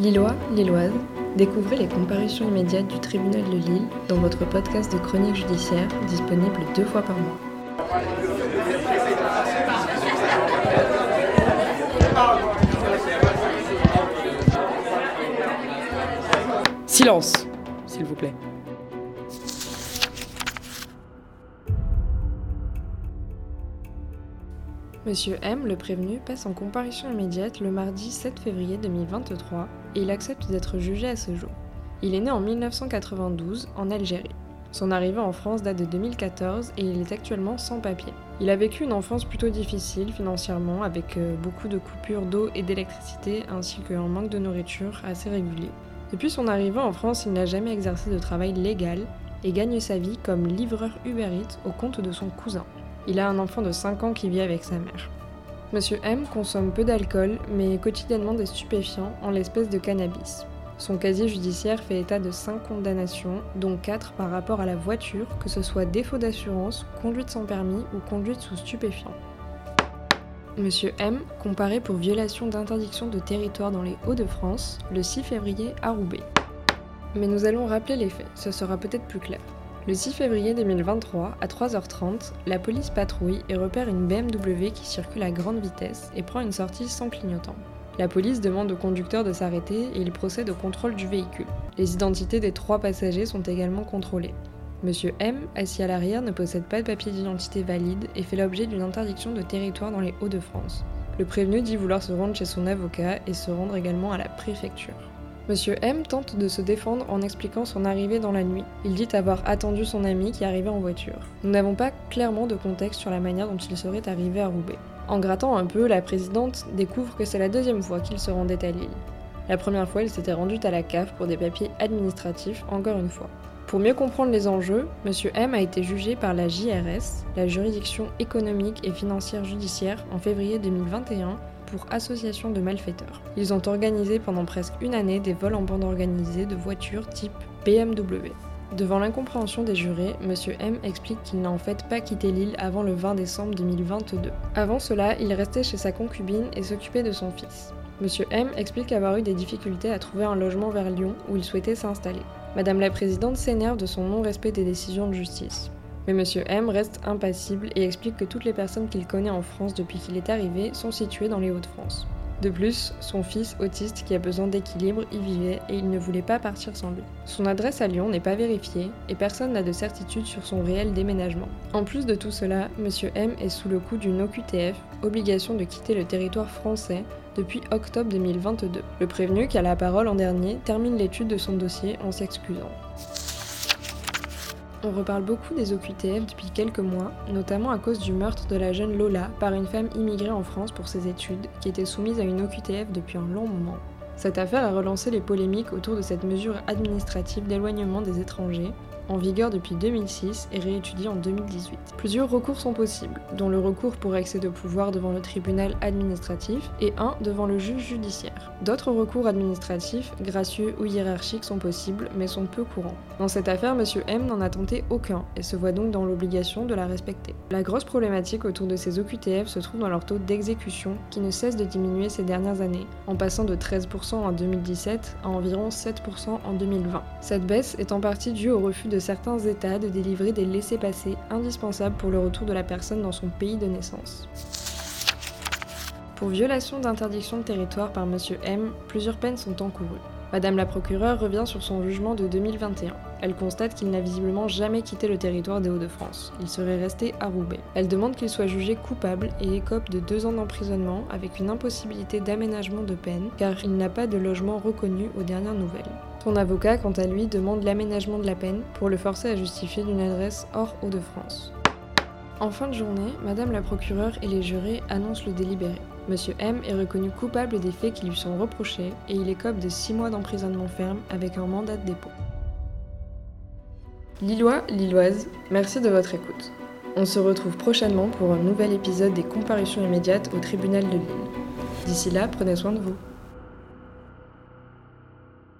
Lillois, Lilloise, découvrez les comparutions immédiates du tribunal de Lille dans votre podcast de chronique judiciaire disponible deux fois par mois. Silence, s'il vous plaît. Monsieur M, le prévenu, passe en comparution immédiate le mardi 7 février 2023 et il accepte d'être jugé à ce jour. Il est né en 1992 en Algérie. Son arrivée en France date de 2014 et il est actuellement sans papier. Il a vécu une enfance plutôt difficile financièrement avec euh, beaucoup de coupures d'eau et d'électricité ainsi qu'un manque de nourriture assez régulier. Depuis son arrivée en France, il n'a jamais exercé de travail légal et gagne sa vie comme livreur Uber Eats au compte de son cousin. Il a un enfant de 5 ans qui vit avec sa mère. Monsieur M consomme peu d'alcool, mais quotidiennement des stupéfiants en l'espèce de cannabis. Son casier judiciaire fait état de 5 condamnations, dont 4 par rapport à la voiture, que ce soit défaut d'assurance, conduite sans permis ou conduite sous stupéfiants. Monsieur M, comparé pour violation d'interdiction de territoire dans les Hauts-de-France, le 6 février à Roubaix. Mais nous allons rappeler les faits, ce sera peut-être plus clair. Le 6 février 2023, à 3h30, la police patrouille et repère une BMW qui circule à grande vitesse et prend une sortie sans clignotant. La police demande au conducteur de s'arrêter et il procède au contrôle du véhicule. Les identités des trois passagers sont également contrôlées. Monsieur M, assis à l'arrière, ne possède pas de papier d'identité valide et fait l'objet d'une interdiction de territoire dans les Hauts-de-France. Le prévenu dit vouloir se rendre chez son avocat et se rendre également à la préfecture. Monsieur M tente de se défendre en expliquant son arrivée dans la nuit. Il dit avoir attendu son ami qui arrivait en voiture. Nous n'avons pas clairement de contexte sur la manière dont il serait arrivé à Roubaix. En grattant un peu, la présidente découvre que c'est la deuxième fois qu'il se rendait à Lille. La première fois, il s'était rendu à la CAF pour des papiers administratifs, encore une fois. Pour mieux comprendre les enjeux, Monsieur M a été jugé par la JRS, la juridiction économique et financière judiciaire, en février 2021 pour association de malfaiteurs. Ils ont organisé pendant presque une année des vols en bande organisée de voitures type BMW. Devant l'incompréhension des jurés, M. M explique qu'il n'a en fait pas quitté l'île avant le 20 décembre 2022. Avant cela, il restait chez sa concubine et s'occupait de son fils. M. M explique avoir eu des difficultés à trouver un logement vers Lyon où il souhaitait s'installer. Madame la Présidente s'énerve de son non-respect des décisions de justice. Mais Monsieur M reste impassible et explique que toutes les personnes qu'il connaît en France depuis qu'il est arrivé sont situées dans les Hauts-de-France. De plus, son fils autiste qui a besoin d'équilibre y vivait et il ne voulait pas partir sans lui. Son adresse à Lyon n'est pas vérifiée et personne n'a de certitude sur son réel déménagement. En plus de tout cela, Monsieur M est sous le coup d'une OQTF, obligation de quitter le territoire français, depuis octobre 2022. Le prévenu, qui a la parole en dernier, termine l'étude de son dossier en s'excusant. On reparle beaucoup des OQTF depuis quelques mois, notamment à cause du meurtre de la jeune Lola par une femme immigrée en France pour ses études, qui était soumise à une OQTF depuis un long moment. Cette affaire a relancé les polémiques autour de cette mesure administrative d'éloignement des étrangers, en vigueur depuis 2006 et réétudié en 2018. Plusieurs recours sont possibles, dont le recours pour excès de pouvoir devant le tribunal administratif et un devant le juge judiciaire. D'autres recours administratifs, gracieux ou hiérarchiques, sont possibles, mais sont peu courants. Dans cette affaire, M. M n'en a tenté aucun et se voit donc dans l'obligation de la respecter. La grosse problématique autour de ces OQTF se trouve dans leur taux d'exécution, qui ne cesse de diminuer ces dernières années, en passant de 13% en 2017 à environ 7% en 2020. Cette baisse est en partie due au refus de certains États de délivrer des laissés-passer indispensables pour le retour de la personne dans son pays de naissance. Pour violation d'interdiction de territoire par M. M, plusieurs peines sont encourues. Madame la procureure revient sur son jugement de 2021. Elle constate qu'il n'a visiblement jamais quitté le territoire des Hauts-de-France. Il serait resté à Roubaix. Elle demande qu'il soit jugé coupable et écope de deux ans d'emprisonnement avec une impossibilité d'aménagement de peine car il n'a pas de logement reconnu aux dernières nouvelles. Son avocat, quant à lui, demande l'aménagement de la peine pour le forcer à justifier d'une adresse hors Hauts-de-France. En fin de journée, Madame la procureure et les jurés annoncent le délibéré. Monsieur M est reconnu coupable des faits qui lui sont reprochés et il écope de 6 mois d'emprisonnement ferme avec un mandat de dépôt. Lillois, Lilloise, merci de votre écoute. On se retrouve prochainement pour un nouvel épisode des comparutions immédiates au tribunal de Lille. D'ici là, prenez soin de vous.